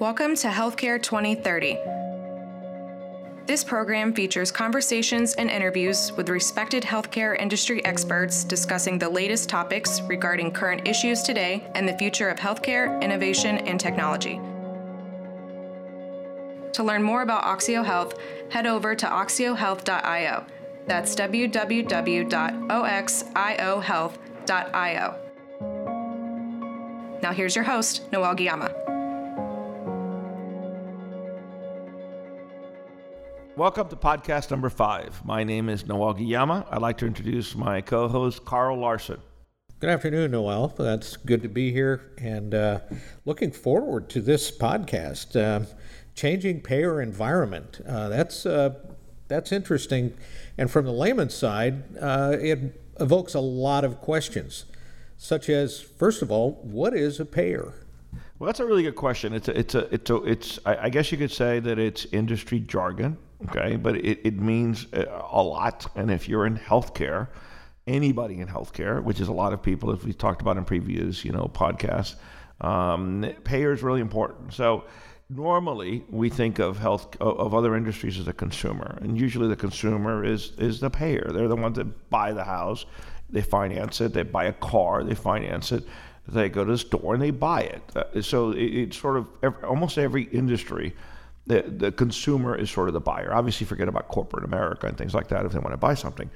Welcome to Healthcare 2030. This program features conversations and interviews with respected healthcare industry experts discussing the latest topics regarding current issues today and the future of healthcare, innovation, and technology. To learn more about Oxio Health, head over to oxiohealth.io. That's www.oxiohealth.io. Now here's your host, Noel Guillama. Welcome to podcast number five. My name is Noel Guillama. I'd like to introduce my co host, Carl Larson. Good afternoon, Noel. That's good to be here and uh, looking forward to this podcast. Uh, changing payer environment. Uh, that's, uh, that's interesting. And from the layman's side, uh, it evokes a lot of questions, such as first of all, what is a payer? Well, that's a really good question. It's a, it's a, it's a, it's. I, I guess you could say that it's industry jargon, okay? But it, it means a lot. And if you're in healthcare, anybody in healthcare, which is a lot of people, as we talked about in previous, you know, podcasts, um, payer is really important. So normally we think of health of other industries as a consumer, and usually the consumer is is the payer. They're the ones that buy the house, they finance it. They buy a car, they finance it they go to the store and they buy it. Uh, so it, it's sort of every, almost every industry, the, the consumer is sort of the buyer. Obviously, forget about corporate America and things like that if they want to buy something.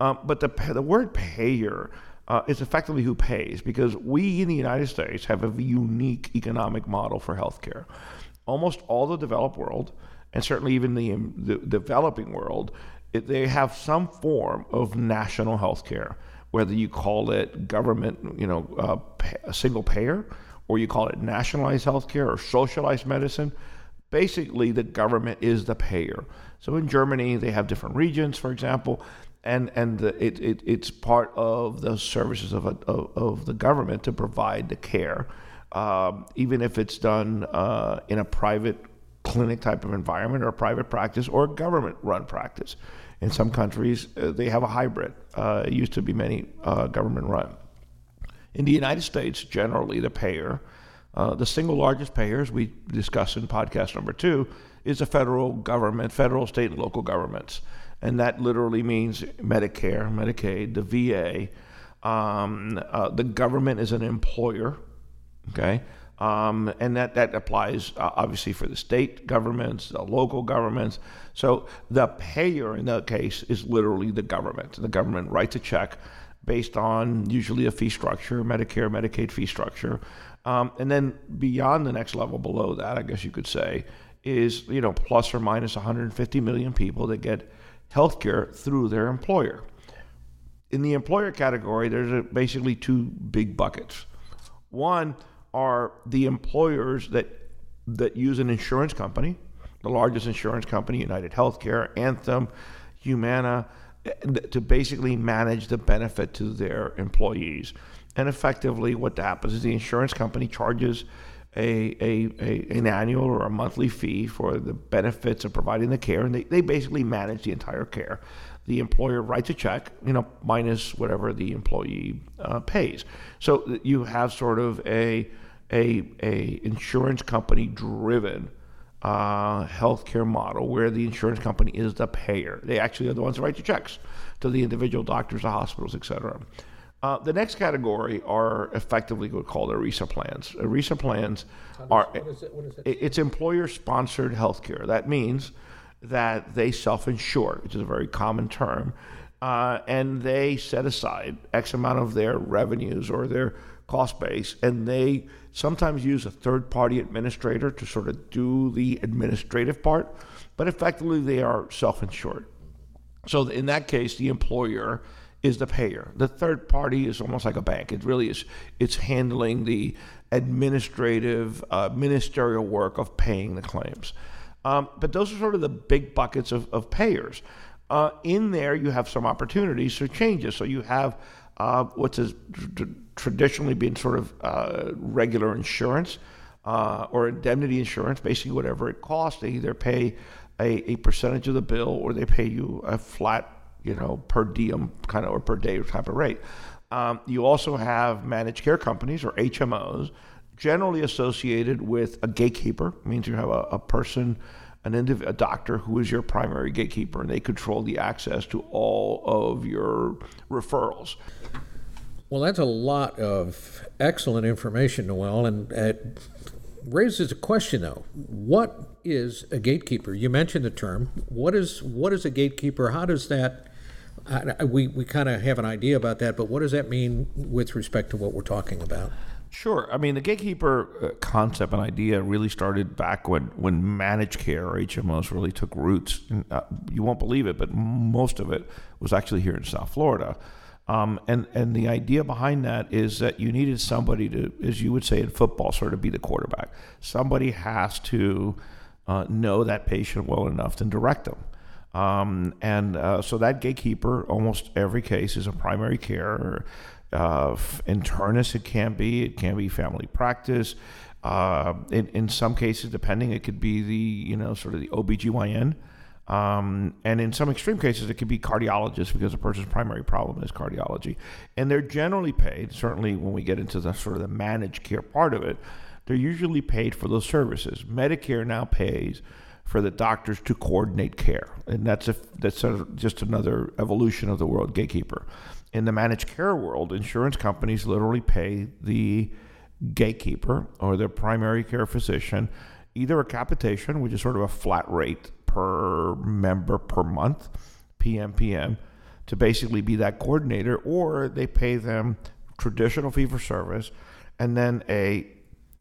Um, but the, the word payer uh, is effectively who pays because we in the United States have a unique economic model for healthcare. Almost all the developed world, and certainly even the, the developing world, it, they have some form of national health care whether you call it government, you know, uh, a single payer, or you call it nationalized healthcare or socialized medicine. Basically, the government is the payer. So in Germany, they have different regions, for example, and and the, it, it it's part of the services of, a, of, of the government to provide the care, um, even if it's done uh, in a private clinic type of environment or a private practice or a government run practice. In some countries, uh, they have a hybrid. Uh, it used to be many uh, government run. In the United States, generally, the payer, uh, the single largest payer, as we discussed in podcast number two, is the federal government, federal, state, and local governments. And that literally means Medicare, Medicaid, the VA. Um, uh, the government is an employer, okay? Um, and that, that applies uh, obviously for the state governments, the local governments. So the payer in that case is literally the government. The government writes a check based on usually a fee structure, Medicare, Medicaid fee structure. Um, and then beyond the next level below that, I guess you could say, is you know plus or minus 150 million people that get health care through their employer. In the employer category, there's basically two big buckets. One, are the employers that that use an insurance company, the largest insurance company, United Healthcare, Anthem, Humana, to basically manage the benefit to their employees. And effectively, what happens is the insurance company charges a, a, a, an annual or a monthly fee for the benefits of providing the care, and they, they basically manage the entire care. The employer writes a check, you know, minus whatever the employee uh, pays. So you have sort of a a, a insurance company driven uh, healthcare model where the insurance company is the payer. They actually are the ones who write the checks to the individual doctors, the hospitals, etc. Uh, the next category are effectively what we call ERISA plans. ERISA plans are what is it, what is it? it's employer sponsored healthcare. That means that they self insure, which is a very common term, uh, and they set aside X amount of their revenues or their cost base, and they sometimes use a third party administrator to sort of do the administrative part, but effectively they are self insured. So in that case, the employer is the payer. The third party is almost like a bank. It really is. It's handling the administrative, uh, ministerial work of paying the claims. Um, but those are sort of the big buckets of, of payers. Uh, in there, you have some opportunities for changes. So you have uh, what's traditionally been sort of uh, regular insurance uh, or indemnity insurance, basically whatever it costs. They either pay a, a percentage of the bill or they pay you a flat, you know, per diem kind of or per day type of rate. Um, you also have managed care companies or HMOs, generally associated with a gatekeeper. It means you have a, a person, an indiv- a doctor who is your primary gatekeeper, and they control the access to all of your referrals. Well, that's a lot of excellent information, Noel, and it raises a question though. What is a gatekeeper? You mentioned the term. What is what is a gatekeeper? How does that? We we kind of have an idea about that, but what does that mean with respect to what we're talking about? Sure. I mean, the gatekeeper uh, concept and idea really started back when, when managed care or HMOs really took roots. And, uh, you won't believe it, but most of it was actually here in South Florida. Um, and and the idea behind that is that you needed somebody to, as you would say in football, sort of be the quarterback. Somebody has to uh, know that patient well enough to direct them. Um, and uh, so that gatekeeper, almost every case, is a primary care uh, internist. It can be. It can be family practice. Uh, in, in some cases, depending, it could be the you know sort of the OBGYN. Um, and in some extreme cases, it could be cardiologists because a person's primary problem is cardiology. And they're generally paid, certainly when we get into the sort of the managed care part of it, they're usually paid for those services. Medicare now pays for the doctors to coordinate care. And that's, a, that's a, just another evolution of the world gatekeeper. In the managed care world, insurance companies literally pay the gatekeeper or their primary care physician either a capitation, which is sort of a flat rate per member per month, PMPM, to basically be that coordinator, or they pay them traditional fee for service and then a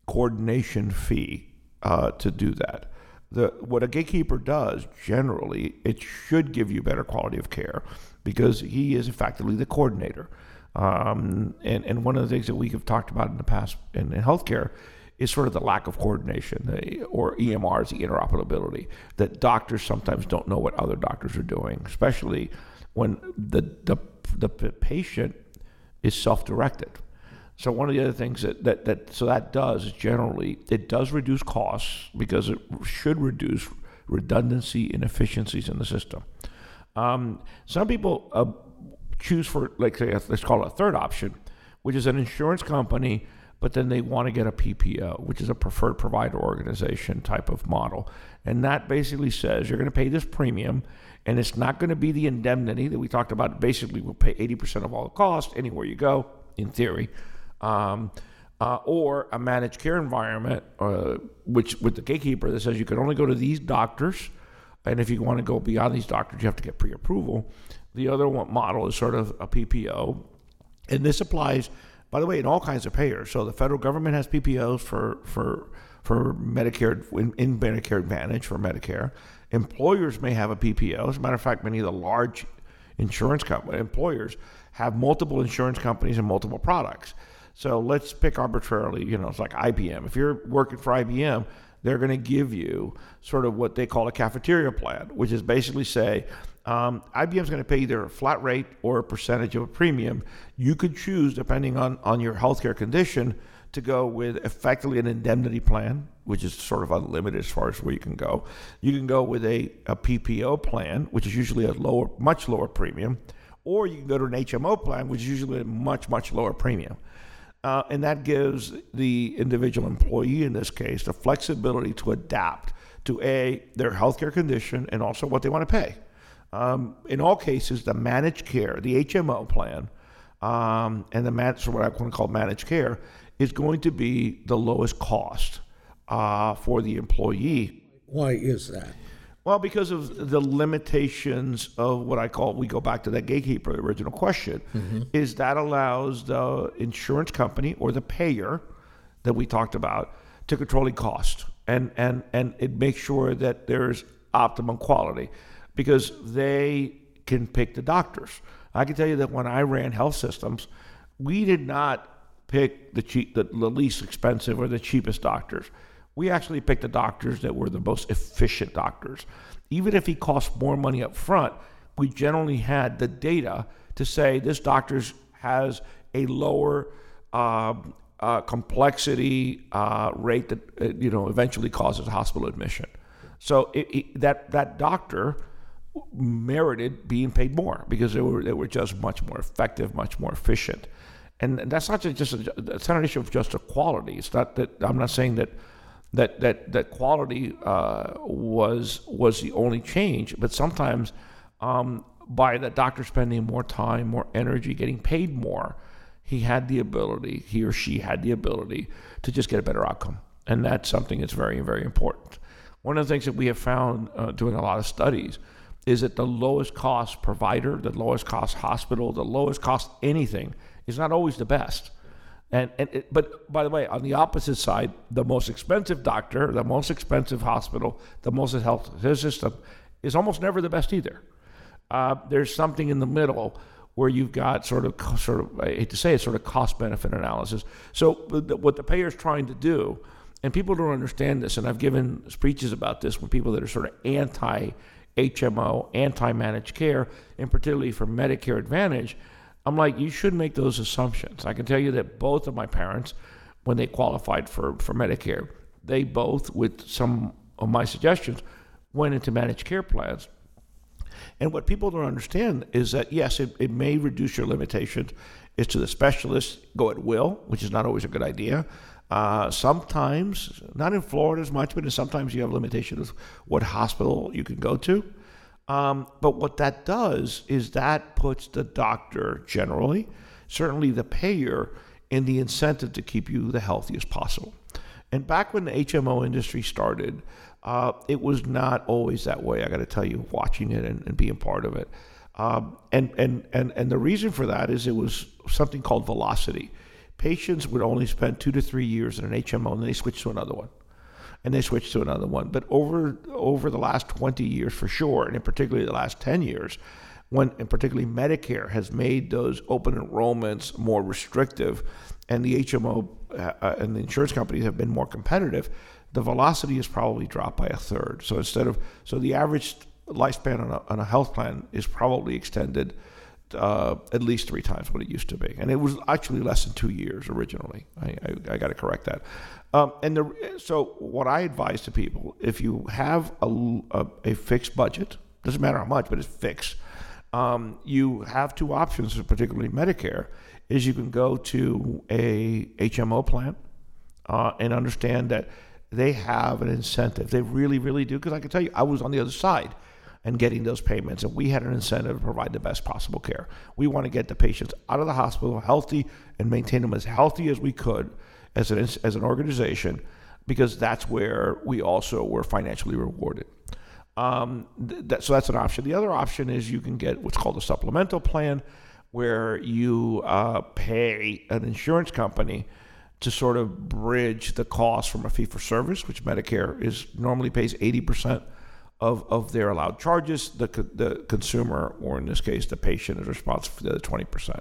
coordination fee uh, to do that. The, what a gatekeeper does generally, it should give you better quality of care because he is effectively the coordinator. Um, and, and one of the things that we have talked about in the past in, in healthcare is sort of the lack of coordination, the, or EMRs, the interoperability, that doctors sometimes don't know what other doctors are doing, especially when the, the, the patient is self-directed. So one of the other things that, that, that so that does is generally it does reduce costs because it should reduce redundancy and efficiencies in the system. Um, some people uh, choose for like say let's call it a third option, which is an insurance company but then they want to get a PPO, which is a preferred provider organization type of model. And that basically says you're going to pay this premium, and it's not going to be the indemnity that we talked about. Basically, we'll pay 80% of all the cost anywhere you go, in theory. Um, uh, or a managed care environment, uh, which with the gatekeeper that says you can only go to these doctors, and if you want to go beyond these doctors, you have to get pre-approval. The other one model is sort of a PPO, and this applies by the way, in all kinds of payers. So the federal government has PPOs for for for Medicare in, in Medicare Advantage for Medicare. Employers may have a PPO. As a matter of fact, many of the large insurance company employers have multiple insurance companies and multiple products. So let's pick arbitrarily, you know, it's like IBM. If you're working for IBM, they're going to give you sort of what they call a cafeteria plan, which is basically say, um, IBM is going to pay either a flat rate or a percentage of a premium. You could choose, depending on, on your healthcare condition, to go with effectively an indemnity plan, which is sort of unlimited as far as where you can go. You can go with a, a PPO plan, which is usually a lower, much lower premium, or you can go to an HMO plan, which is usually a much, much lower premium. Uh, and that gives the individual employee, in this case, the flexibility to adapt to a their healthcare condition and also what they want to pay. Um, in all cases, the managed care, the HMO plan, um, and the so what I want to call managed care is going to be the lowest cost uh, for the employee. Why is that? Well, because of the limitations of what I call, we go back to that gatekeeper, the original question, mm-hmm. is that allows the insurance company or the payer that we talked about to control the cost and, and, and it makes sure that there's optimum quality because they can pick the doctors. I can tell you that when I ran health systems, we did not pick the cheap, the, the least expensive or the cheapest doctors. We actually picked the doctors that were the most efficient doctors. Even if he cost more money up front, we generally had the data to say this doctor has a lower uh, uh, complexity uh, rate that uh, you know eventually causes hospital admission. So it, it, that that doctor merited being paid more because they were they were just much more effective, much more efficient. and that's not just a, it's not an issue of just equality. It's not that I'm not saying that that that that quality uh, was was the only change, but sometimes um, by the doctor spending more time, more energy, getting paid more, he had the ability, he or she had the ability to just get a better outcome, and that's something that's very very important. One of the things that we have found uh, doing a lot of studies is that the lowest cost provider, the lowest cost hospital, the lowest cost anything is not always the best. And, and it, but by the way, on the opposite side, the most expensive doctor, the most expensive hospital, the most health system is almost never the best either. Uh, there's something in the middle where you've got sort of sort of I hate to say it, sort of cost benefit analysis. So what the payer is trying to do, and people don't understand this, and I've given speeches about this when people that are sort of anti HMO, anti managed care, and particularly for Medicare Advantage I'm like, you should make those assumptions. I can tell you that both of my parents, when they qualified for, for Medicare, they both, with some of my suggestions, went into managed care plans. And what people don't understand is that, yes, it, it may reduce your limitations. It's to the specialist, go at will, which is not always a good idea. Uh, sometimes, not in Florida as much, but sometimes you have limitations what hospital you can go to. Um, but what that does is that puts the doctor generally, certainly the payer, in the incentive to keep you the healthiest possible. And back when the HMO industry started, uh, it was not always that way. I got to tell you, watching it and, and being part of it. Um, and, and, and, and the reason for that is it was something called velocity. Patients would only spend two to three years in an HMO and then they switch to another one and they switched to another one. But over over the last 20 years, for sure, and in particularly the last 10 years, when and particularly Medicare has made those open enrollments more restrictive, and the HMO uh, uh, and the insurance companies have been more competitive, the velocity has probably dropped by a third. So instead of so the average lifespan on a, on a health plan is probably extended uh, at least three times what it used to be, and it was actually less than two years originally. I, I, I got to correct that. Um, and the, so, what I advise to people, if you have a, a, a fixed budget, doesn't matter how much, but it's fixed. Um, you have two options, particularly Medicare, is you can go to a HMO plan uh, and understand that they have an incentive. They really, really do. Because I can tell you, I was on the other side and getting those payments. And we had an incentive to provide the best possible care. We want to get the patients out of the hospital healthy and maintain them as healthy as we could as an, as an organization because that's where we also were financially rewarded. Um, that, so that's an option. The other option is you can get what's called a supplemental plan where you uh, pay an insurance company to sort of bridge the cost from a fee for service, which Medicare is normally pays 80% of, of their allowed charges. The, the consumer, or in this case, the patient, is responsible for the 20%.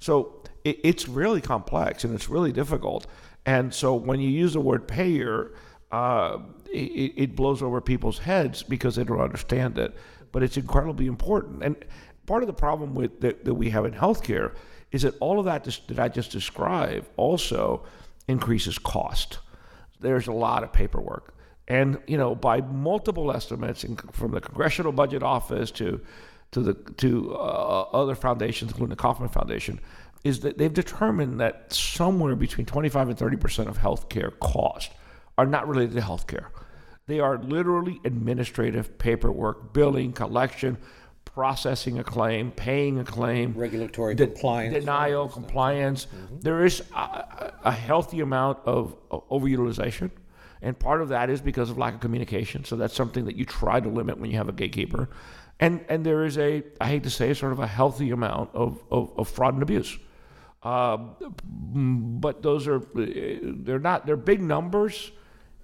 So it, it's really complex and it's really difficult. And so when you use the word payer, uh, it, it, blows over people's heads because they don't understand it. But it's incredibly important. And part of the problem with that, that we have in healthcare is that all of that that I just described also increases cost. There's a lot of paperwork. And you know, by multiple estimates, from the Congressional Budget Office to to the to uh, other foundations, including the Kauffman Foundation, is that they've determined that somewhere between 25 and 30 percent of healthcare costs are not related to healthcare. They are literally administrative paperwork, billing, collection, processing a claim, paying a claim, regulatory de- compliance, denial, compliance. Mm-hmm. There is a, a, healthy amount of, overutilization and part of that is because of lack of communication. So that's something that you try to limit when you have a gatekeeper. And and there is a I hate to say sort of a healthy amount of, of, of fraud and abuse. Uh, but those are they're not they're big numbers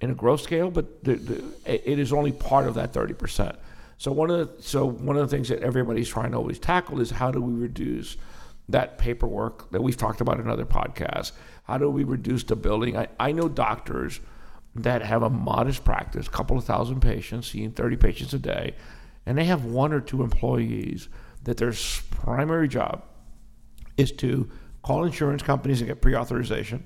in a growth scale, but the, the, it is only part of that thirty percent. So one of the so one of the things that everybody's trying to always tackle is how do we reduce that paperwork that we've talked about in other podcasts? How do we reduce the building? I, I know doctors that have a modest practice, a couple of thousand patients, seeing 30 patients a day, and they have one or two employees that their primary job is to call insurance companies and get pre-authorization.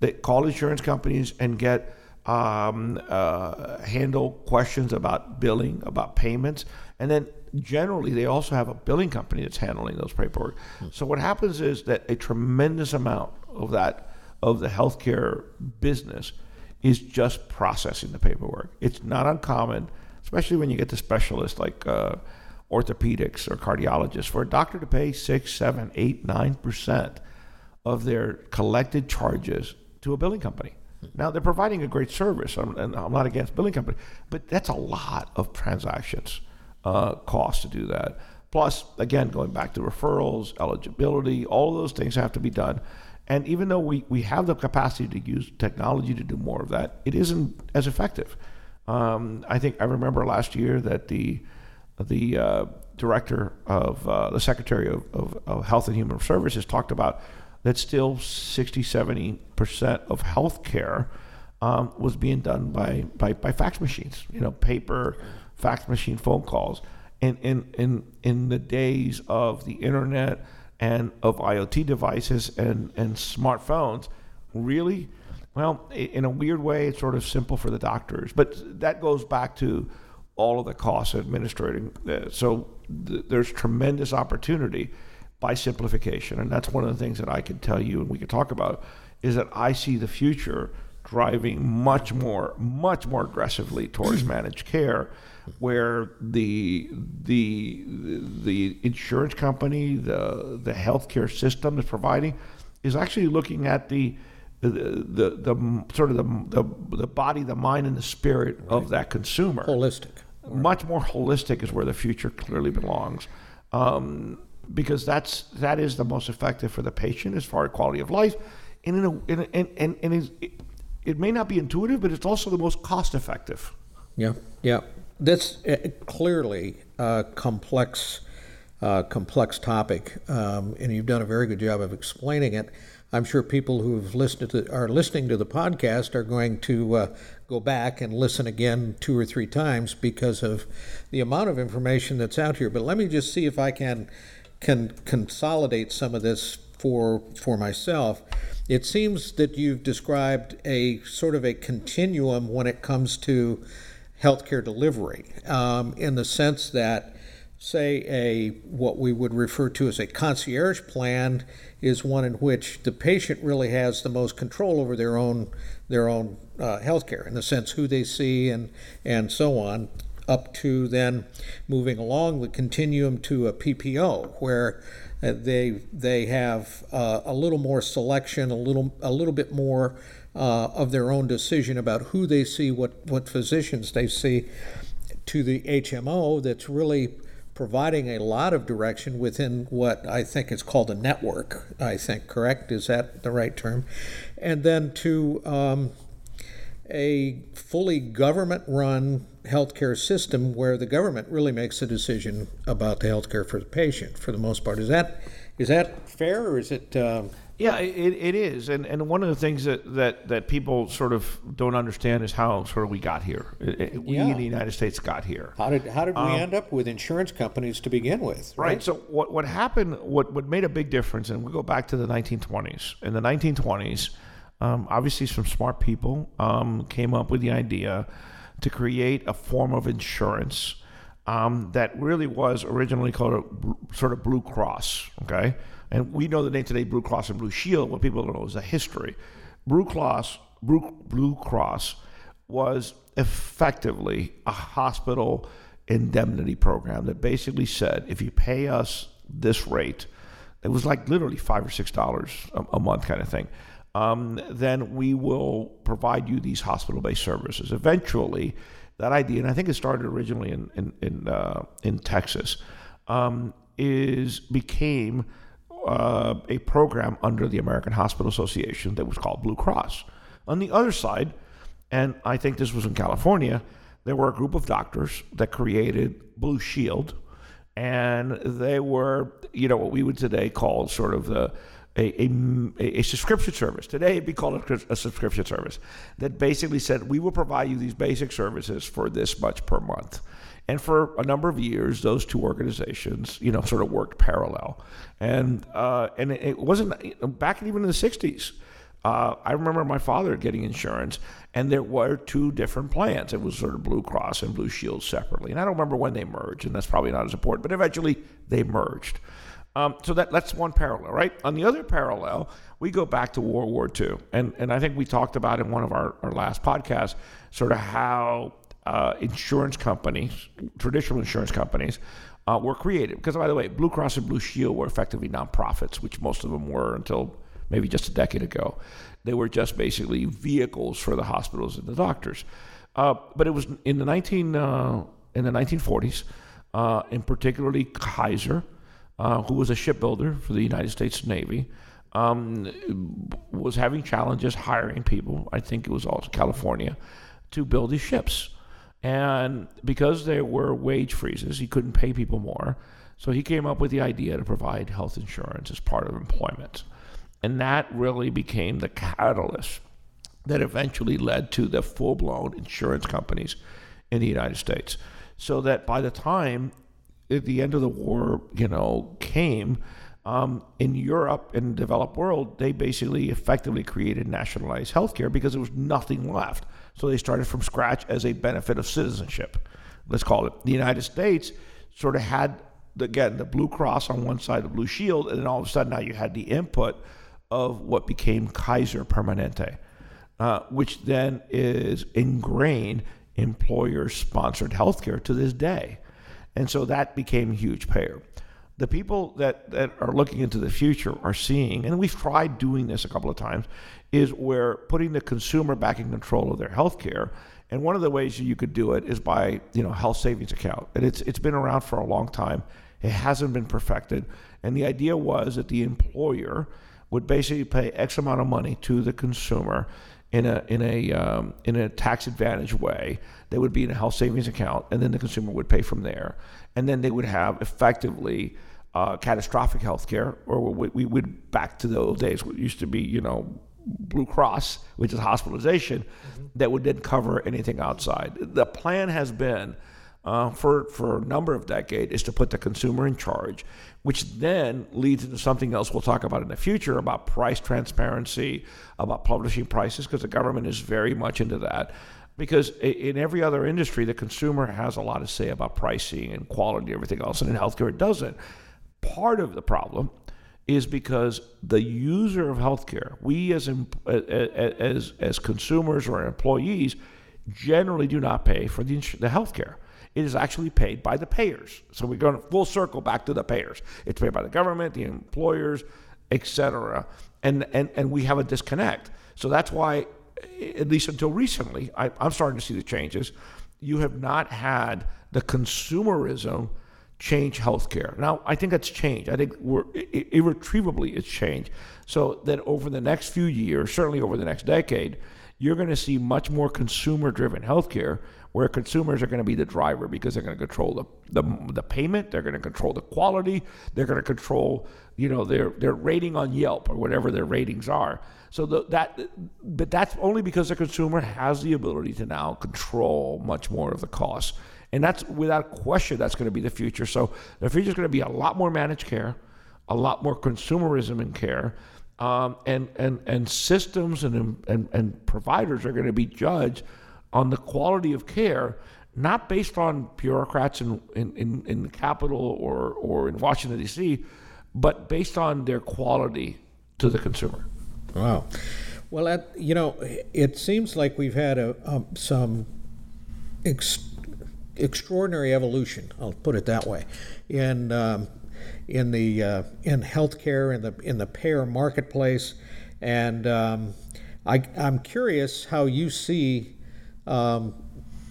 They call insurance companies and get um, uh, handle questions about billing, about payments, and then generally, they also have a billing company that's handling those paperwork. So what happens is that a tremendous amount of that of the healthcare business is just processing the paperwork. It's not uncommon, especially when you get to specialists like uh, orthopedics or cardiologists, for a doctor to pay six, seven, eight, nine percent of their collected charges to a billing company. Now they're providing a great service, I'm, and I'm not against billing company, but that's a lot of transactions uh, cost to do that. Plus, again, going back to referrals, eligibility, all of those things have to be done. And even though we, we have the capacity to use technology to do more of that, it isn't as effective. Um, I think I remember last year that the the uh, director of uh, the secretary of, of, of, health and human services talked about that still 60 70 percent of healthcare um, was being done by, by by fax machines you know paper fax machine phone calls in in in, in the days of the internet and of IoT devices and, and smartphones, really, well, in a weird way, it's sort of simple for the doctors. But that goes back to all of the costs of administrating. Uh, so th- there's tremendous opportunity by simplification. And that's one of the things that I can tell you and we can talk about is that I see the future driving much more, much more aggressively towards managed care where the the the insurance company, the the healthcare system is providing, is actually looking at the the, the, the sort of the, the, the body, the mind, and the spirit right. of that consumer. Holistic. Much more holistic is where the future clearly belongs, um, because that's that is the most effective for the patient as far as quality of life, and in a, in a, and and, and it, it may not be intuitive, but it's also the most cost effective. Yeah, yeah. That's uh, clearly a complex, uh, complex topic, um, and you've done a very good job of explaining it. I'm sure people who have listened to are listening to the podcast are going to uh, go back and listen again two or three times because of the amount of information that's out here. But let me just see if I can can consolidate some of this for for myself. It seems that you've described a sort of a continuum when it comes to healthcare delivery um, in the sense that say a what we would refer to as a concierge plan is one in which the patient really has the most control over their own their own uh, healthcare in the sense who they see and and so on up to then moving along the continuum to a PPO where uh, they they have uh, a little more selection a little a little bit more uh, of their own decision about who they see, what, what physicians they see, to the HMO that's really providing a lot of direction within what I think is called a network, I think, correct? Is that the right term? And then to um, a fully government run healthcare system where the government really makes the decision about the healthcare for the patient for the most part. Is that is that fair or is it? Um, yeah, it, it is, and and one of the things that, that, that people sort of don't understand is how sort of we got here. We yeah. in the United States got here. How did how did we um, end up with insurance companies to begin with? Right. right. So what what happened? What what made a big difference? And we go back to the 1920s. In the 1920s, um, obviously some smart people um, came up with the idea to create a form of insurance um, that really was originally called a sort of Blue Cross. Okay and we know the name today, Blue Cross and Blue Shield. What people don't know is the history. Blue Cross, Blue, Blue Cross was effectively a hospital indemnity program that basically said if you pay us this rate, it was like literally five or six dollars a month kind of thing. Um, then we will provide you these hospital-based services. Eventually, that idea, and I think it started originally in in in, uh, in Texas, um, is became uh, a program under the American Hospital Association that was called Blue Cross. On the other side, and I think this was in California, there were a group of doctors that created Blue Shield, and they were, you know, what we would today call sort of the a, a, a, subscription service. Today, it'd be called a, a, subscription service that basically said, we will provide you these basic services for this much per month. And for a number of years, those two organizations, you know, sort of worked parallel. And uh, and it wasn't back even in the '60s. uh, I remember my father getting insurance, and there were two different plans. It was sort of Blue Cross and Blue Shield separately. And I don't remember when they merged, and that's probably not as important, but eventually they merged. Um, so that, that's one parallel, right? On the other parallel, we go back to World War II. And, and I think we talked about in one of our, our last podcasts sort of how uh, insurance companies, traditional insurance companies, uh, were created. Because, by the way, Blue Cross and Blue Shield were effectively nonprofits, which most of them were until maybe just a decade ago. They were just basically vehicles for the hospitals and the doctors. Uh, but it was in the 19 uh, in the 1940s, uh, and particularly Kaiser, uh, who was a shipbuilder for the United States Navy, um, was having challenges hiring people. I think it was also California to build these ships. And because there were wage freezes, he couldn't pay people more. So he came up with the idea to provide health insurance as part of employment. And that really became the catalyst that eventually led to the full blown insurance companies in the United States. So that by the time at the end of the war, you know, came, um, in Europe and the developed world, they basically effectively created nationalized healthcare because there was nothing left. So they started from scratch as a benefit of citizenship. Let's call it. The United States sort of had, again, the Blue Cross on one side, the Blue Shield, and then all of a sudden now you had the input of what became Kaiser Permanente, uh, which then is ingrained employer sponsored healthcare to this day. And so that became a huge payer. The people that, that are looking into the future are seeing, and we've tried doing this a couple of times, is where putting the consumer back in control of their health care. And one of the ways you could do it is by, you know, health savings account. And it's it's been around for a long time. It hasn't been perfected. And the idea was that the employer would basically pay X amount of money to the consumer in a in a um, in a tax advantage way. They would be in a health savings account, and then the consumer would pay from there, and then they would have effectively uh, catastrophic health care, or we, we would back to the old days. What used to be, you know, Blue Cross, which is hospitalization, mm-hmm. that would then cover anything outside. The plan has been uh, for for a number of decades is to put the consumer in charge, which then leads into something else we'll talk about in the future about price transparency, about publishing prices, because the government is very much into that. Because in every other industry, the consumer has a lot to say about pricing and quality and everything else, and in healthcare, it doesn't. Part of the problem is because the user of healthcare, we as as as consumers or employees, generally do not pay for the the healthcare it is actually paid by the payers. So we're going full circle back to the payers. It's paid by the government, the employers, etc. And, and, and we have a disconnect. So that's why, at least until recently, I, I'm starting to see the changes. You have not had the consumerism change healthcare. Now, I think that's changed. I think we're irretrievably it's changed. So that over the next few years, certainly over the next decade, you're going to see much more consumer driven healthcare where consumers are going to be the driver because they're going to control the, the, the payment, they're going to control the quality, they're going to control you know their their rating on Yelp or whatever their ratings are. So the, that but that's only because the consumer has the ability to now control much more of the costs. And that's without question that's going to be the future. So the future is going to be a lot more managed care, a lot more consumerism in care. Um, and, and, and systems and, and, and providers are going to be judged on the quality of care, not based on bureaucrats in, in, in, in the capital or, or in Washington, D.C., but based on their quality to the consumer. Wow. Well, at, you know, it seems like we've had a, um, some ex- extraordinary evolution. I'll put it that way, in um, in the uh, in healthcare in the in the payer marketplace, and um, I, I'm curious how you see um,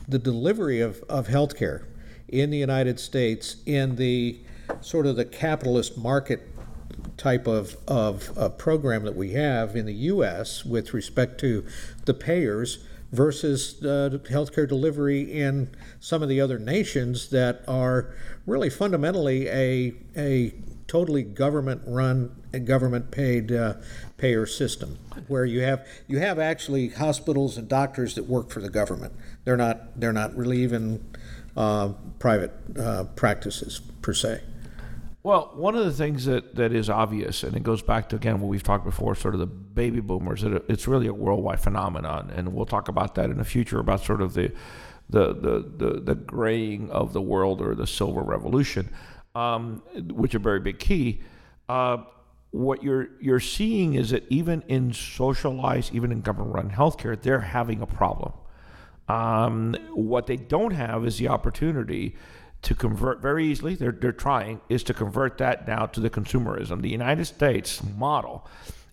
the delivery of, of healthcare in the United States in the sort of the capitalist market type of, of, of program that we have in the U.S. with respect to the payers versus uh, healthcare delivery in some of the other nations that are really fundamentally a, a totally government run and government paid uh, payer system where you have you have actually hospitals and doctors that work for the government. They're not they're not really even uh, private uh, practices per se. Well, one of the things that, that is obvious, and it goes back to again what we've talked before, sort of the baby boomers. That it's really a worldwide phenomenon, and we'll talk about that in the future about sort of the the the the, the graying of the world or the silver revolution, um, which are very big key. Uh, what you're you're seeing is that even in socialized, even in government-run healthcare, they're having a problem. Um, what they don't have is the opportunity to convert very easily. They're they're trying is to convert that now to the consumerism. The United States model,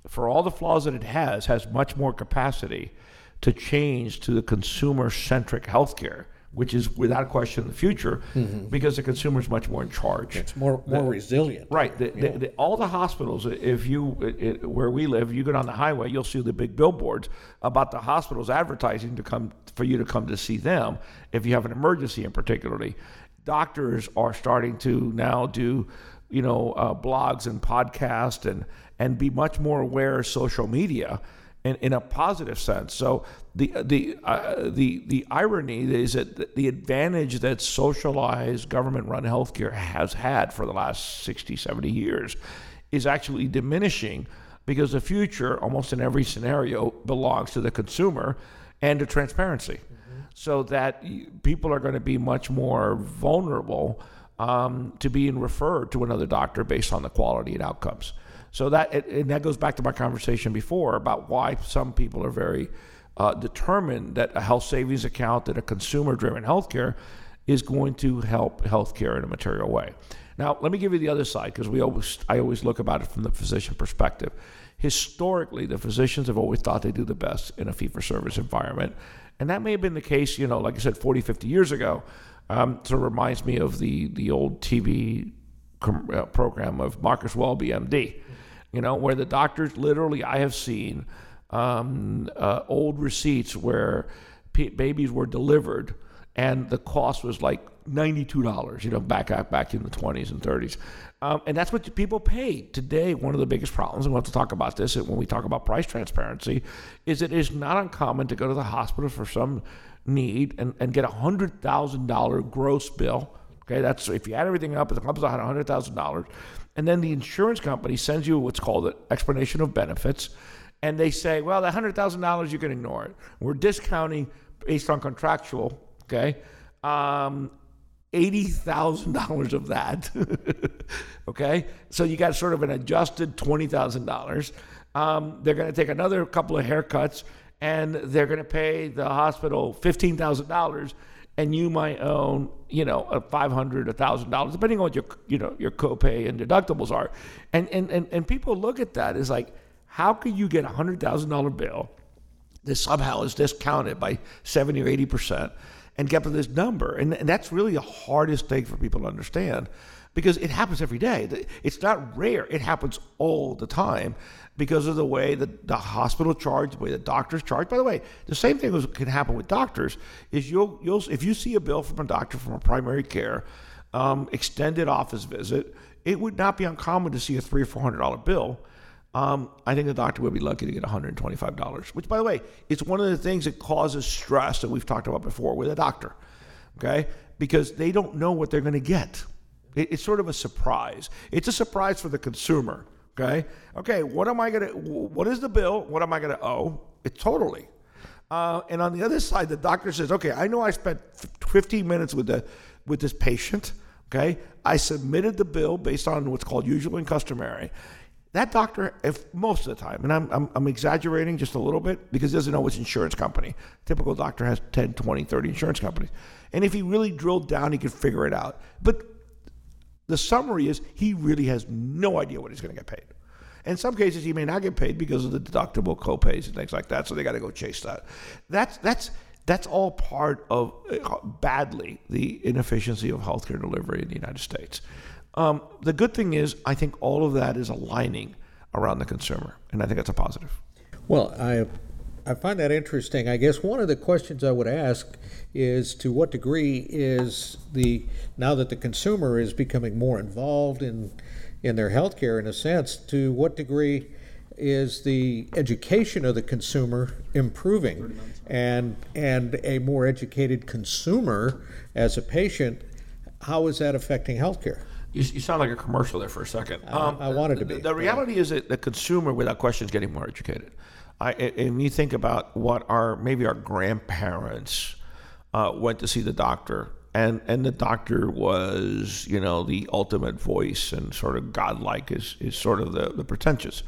for all the flaws that it has, has much more capacity to change to the consumer-centric healthcare which is without question the future mm-hmm. because the consumer is much more in charge. It's more more the, resilient. Right. The, yeah. the, all the hospitals, if you it, where we live, you go down the highway, you'll see the big billboards about the hospitals advertising to come for you to come to see them if you have an emergency, in particularly. Doctors are starting to now do, you know, uh, blogs and podcasts and and be much more aware of social media in, in a positive sense. So the the uh, the the irony is that the advantage that socialized government-run healthcare has had for the last 60, 70 years is actually diminishing because the future, almost in every scenario, belongs to the consumer and to transparency. So that people are going to be much more vulnerable um, to being referred to another doctor based on the quality and outcomes. So that and that goes back to my conversation before about why some people are very uh, determined that a health savings account, that a consumer-driven healthcare is going to help healthcare in a material way. Now, let me give you the other side because we always I always look about it from the physician perspective. Historically, the physicians have always thought they do the best in a fee-for-service environment, and that may have been the case, you know, like I said, 40, 50 years ago. Um, of reminds me of the the old TV com- uh, program of Marcus Welby, MD you know, where the doctors literally, I have seen um, uh, old receipts where p- babies were delivered and the cost was like $92, you know, back back in the 20s and 30s. Um, and that's what people pay. Today, one of the biggest problems, and we'll have to talk about this when we talk about price transparency, is it is not uncommon to go to the hospital for some need and, and get a $100,000 gross bill. Okay, that's if you add everything up, it comes out $100,000 and then the insurance company sends you what's called an explanation of benefits, and they say, well, the hundred thousand dollars you can ignore it. We're discounting based on contractual, okay. Um, eighty thousand dollars of that, okay. So you got sort of an adjusted twenty thousand um, dollars. They're going to take another couple of haircuts, and they're going to pay the hospital fifteen thousand dollars and you might own, you know, a five hundred, a thousand dollars, depending on what your, you know, your copay and deductibles are. And and and, and people look at that as like, how could you get a hundred thousand dollar bill that somehow is discounted by seventy or eighty percent and get to this number? And, and that's really the hardest thing for people to understand because it happens every day. It's not rare; it happens all the time because of the way that the hospital charge, the way the doctors charge. By the way, the same thing can happen with doctors. Is you'll you'll if you see a bill from a doctor from a primary care um, extended office visit, it would not be uncommon to see a three or four hundred dollar bill. Um, I think the doctor would be lucky to get $125, which, by the way, it's one of the things that causes stress that we've talked about before with a doctor, okay? Because they don't know what they're going to get. It, it's sort of a surprise. It's a surprise for the consumer. Okay. Okay. What am I going to, what is the bill? What am I going to owe? It totally. Uh, and on the other side, the doctor says, okay, I know I spent 15 minutes with the, with this patient. Okay. I submitted the bill based on what's called usual and customary. That doctor, if most of the time, and I'm, I'm, I'm exaggerating just a little bit because he doesn't know which insurance company. Typical doctor has 10, 20, 30 insurance companies. And if he really drilled down, he could figure it out. But the summary is he really has no idea what he's going to get paid. In some cases, he may not get paid because of the deductible copays and things like that. So they got to go chase that. That's that's that's all part of uh, badly the inefficiency of healthcare delivery in the United States. Um, the good thing is, I think all of that is aligning around the consumer, and I think that's a positive. Well, I I find that interesting. I guess one of the questions I would ask is to what degree is the now that the consumer is becoming more involved in in their healthcare in a sense, to what degree is the education of the consumer improving and and a more educated consumer as a patient how is that affecting healthcare You, you sound like a commercial there for a second. Um, I wanted to be. The, the reality is that the consumer, without question, is getting more educated. I, and you think about what our maybe our grandparents uh, went to see the doctor, and and the doctor was you know the ultimate voice and sort of godlike is is sort of the the pretentious.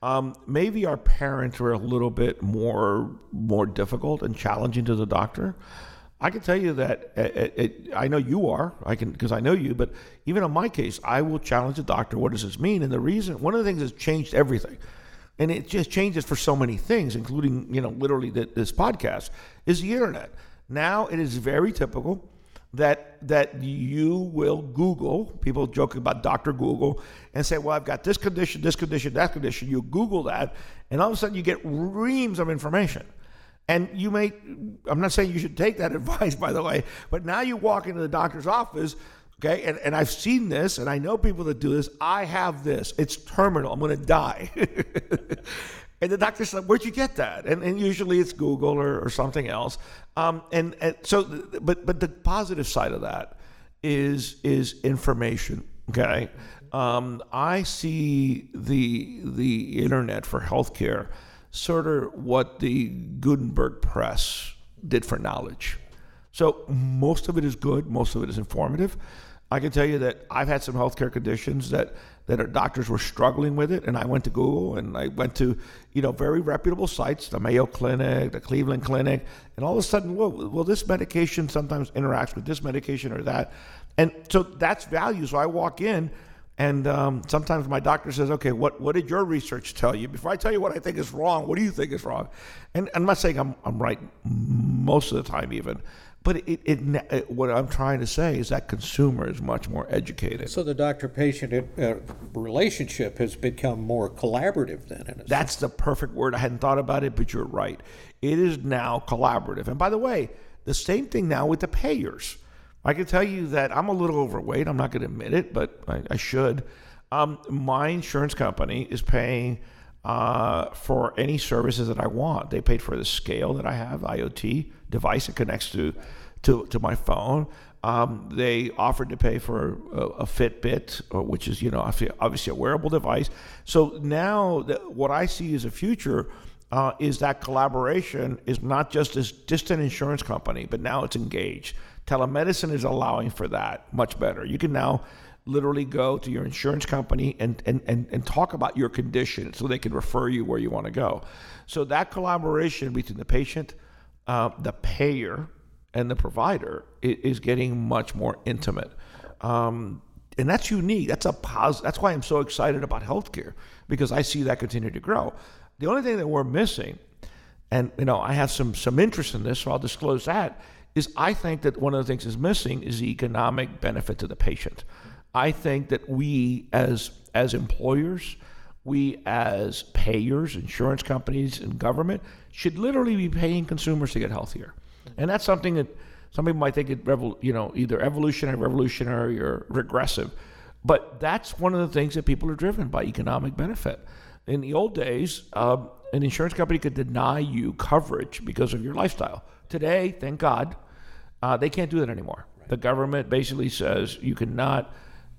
Um, maybe our parents were a little bit more more difficult and challenging to the doctor. I can tell you that it, uh, it, I know you are. I can because I know you. But even in my case, I will challenge the doctor. What does this mean? And the reason, one of the things that's changed everything, and it just changes for so many things, including you know literally the, this podcast, is the internet. Now it is very typical that that you will Google. People joke about Doctor Google and say, "Well, I've got this condition, this condition, that condition." You Google that, and all of a sudden you get reams of information. And you may, I'm not saying you should take that advice, by the way, but now you walk into the doctor's office, okay, and, and I've seen this, and I know people that do this. I have this. It's terminal. I'm to die. and the doctor said, Where'd you get that? And, and usually it's Google or, or something else. Um, and, and so, but, but the positive side of that is, is information, okay? Um, I see the, the internet for healthcare sort of what the Gutenberg press did for knowledge. So most of it is good, most of it is informative. I can tell you that I've had some healthcare conditions that that our doctors were struggling with it, and I went to Google and I went to you know very reputable sites, the Mayo Clinic, the Cleveland Clinic, and all of a sudden, well, well, this medication sometimes interacts with this medication or that, and so that's value. So I walk in and um, sometimes my doctor says, okay, what, what did your research tell you? Before I tell you what I think is wrong, what do you think is wrong? And I'm not saying I'm, I'm right most of the time, even. But it, it, it, what I'm trying to say is that consumer is much more educated. So the doctor-patient uh, relationship has become more collaborative then. That's the perfect word. I hadn't thought about it, but you're right. It is now collaborative. And by the way, the same thing now with the payers. I can tell you that I'm a little overweight. I'm not going to admit it, but I, I should. Um, my insurance company is paying uh, for any services that I want. They paid for the scale that I have, IoT device that connects to to, to my phone. Um, they offered to pay for a, a Fitbit, uh, which is you know obviously a wearable device. So now what I see is a future uh, is that collaboration is not just this distant insurance company, but now it's engaged. Telemedicine is allowing for that much better. You can now literally go to your insurance company and, and, and, and talk about your condition so they can refer you where you want to go. So that collaboration between the patient, uh, the payer, and the provider is, getting much more intimate. Um, and that's unique. That's a pos- That's why I'm so excited about healthcare because I see that continue to grow. The only thing that we're missing, and you know, I have some some interest in this, so I'll disclose that is I think that one of the things is missing is the economic benefit to the patient. I think that we as as employers, we as payers, insurance companies, and government should literally be paying consumers to get healthier, and that's something that some people might think it you know either evolutionary, revolutionary, or regressive, but that's one of the things that people are driven by economic benefit. In the old days, uh, an insurance company could deny you coverage because of your lifestyle. Today, thank God, uh, they can't do that anymore. Right. The government basically says you cannot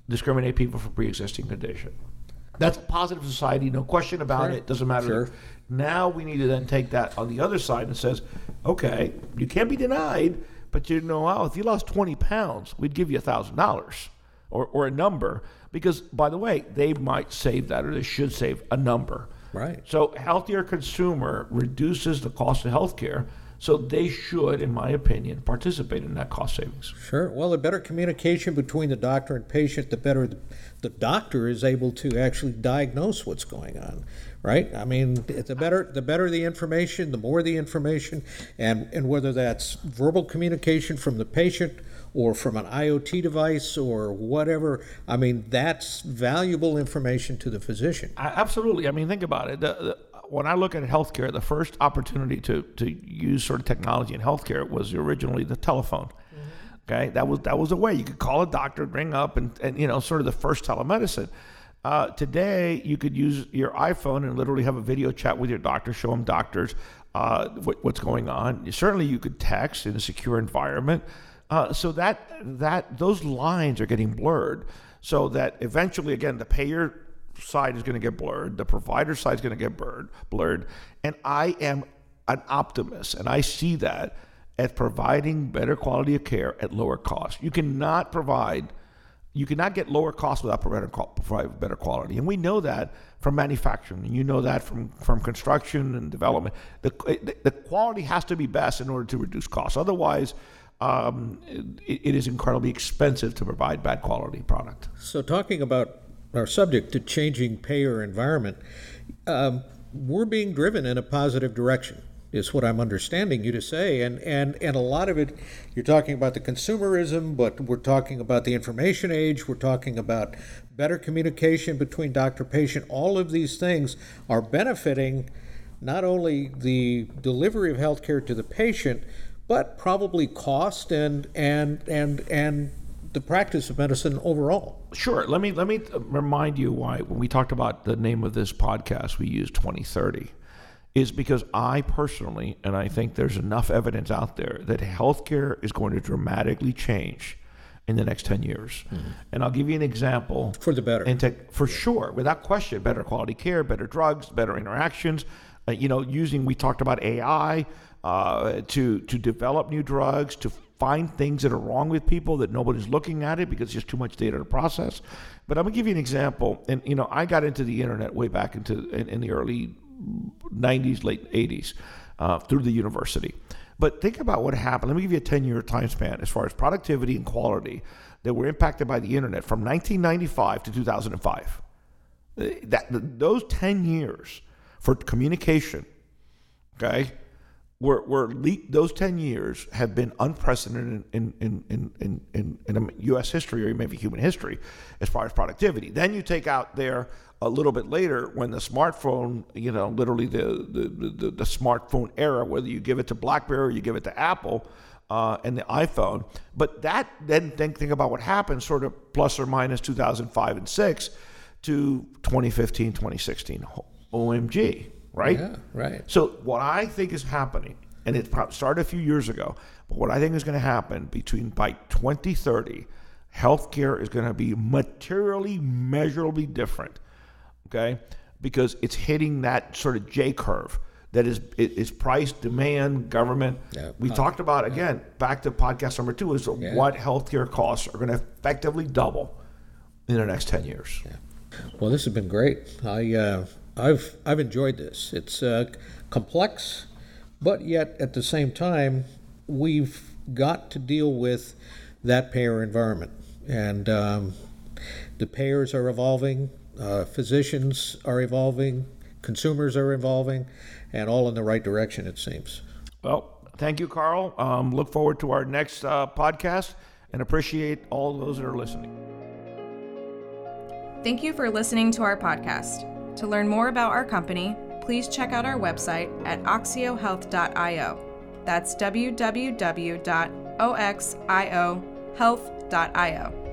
discriminate people for pre-existing condition. That's a positive society, no question about sure. it. Doesn't matter. Sure. Now we need to then take that on the other side and says, okay, you can't be denied, but you know, if you lost 20 pounds, we'd give you a $1,000 or, or a number because, by the way, they might save that or they should save a number. Right. So, healthier consumer reduces the cost of healthcare so they should, in my opinion, participate in that cost savings. Sure. Well, the better communication between the doctor and patient, the better the, the doctor is able to actually diagnose what's going on. Right? I mean, the better the better the information, the more the information, and and whether that's verbal communication from the patient or from an IoT device or whatever. I mean, that's valuable information to the physician. Absolutely. I mean, think about it. The, the, when I look at healthcare, the first opportunity to, to use sort of technology in healthcare was originally the telephone. Mm-hmm. Okay, that was that was a way you could call a doctor, ring up, and, and you know sort of the first telemedicine. Uh, today, you could use your iPhone and literally have a video chat with your doctor, show them doctors uh, what, what's going on. Certainly, you could text in a secure environment. Uh, so that that those lines are getting blurred. so that eventually, again, the payer side is going to get blurred, the provider side is going to get blurred, blurred, and I am an optimist, and I see that as providing better quality of care at lower cost. You cannot provide you cannot get lower costs without providing better quality. And we know that from manufacturing. And you know that from, from construction and development. The, the quality has to be best in order to reduce costs. Otherwise, um, it, it is incredibly expensive to provide bad quality product. So, talking about our subject to changing payer environment, um, we're being driven in a positive direction is what I'm understanding you to say. And, and, and a lot of it, you're talking about the consumerism, but we're talking about the information age, we're talking about better communication between doctor patient. All of these things are benefiting not only the delivery of healthcare to the patient, but probably cost and, and, and, and the practice of medicine overall. Sure. Let me let me remind you why when we talked about the name of this podcast, we used 2030 is because I personally, and I think there's enough evidence out there that healthcare is going to dramatically change in the next 10 years. Mm-hmm. And I'll give you an example. For the better. And to, for sure, without question, better quality care, better drugs, better interactions. Uh, you know, using, we talked about AI uh, to, to develop new drugs, to find things that are wrong with people that nobody's looking at it because there's too much data to process. But I'm gonna give you an example. And you know, I got into the internet way back into in, in the early 90s, late 80s uh, through the university. But think about what happened. Let me give you a 10 year time span as far as productivity and quality that were impacted by the internet from 1995 to 2005. Uh, that, those 10 years for communication, okay, were, were those 10 years have been unprecedented in, in, in, in, in, in U.S. history or maybe human history as far as productivity. Then you take out there a little bit later when the smartphone, you know, literally the, the, the, the smartphone era, whether you give it to BlackBerry or you give it to Apple uh, and the iPhone. But that then think, think about what happened sort of plus or minus 2005 and 6 to 2015, 2016. OMG, right? Yeah, right. So what I think is happening, and it started a few years ago, but what I think is going to happen between by 2030, healthcare is going to be materially, measurably different okay? Because it's hitting that sort of J curve that is is price, demand, government. Yeah. We uh, talked about again back to podcast number two is yeah. what healthcare costs are going to effectively double in the next ten years. Yeah. Well, this has been great. I uh, I've I've enjoyed this. It's uh, complex, but yet at the same time we've got to deal with that payer environment, and um, the payers are evolving. Uh, physicians are evolving, consumers are evolving, and all in the right direction, it seems. Well, thank you, Carl. Um, look forward to our next uh, podcast and appreciate all those that are listening. Thank you for listening to our podcast. To learn more about our company, please check out our website at oxiohealth.io. That's www.oxiohealth.io.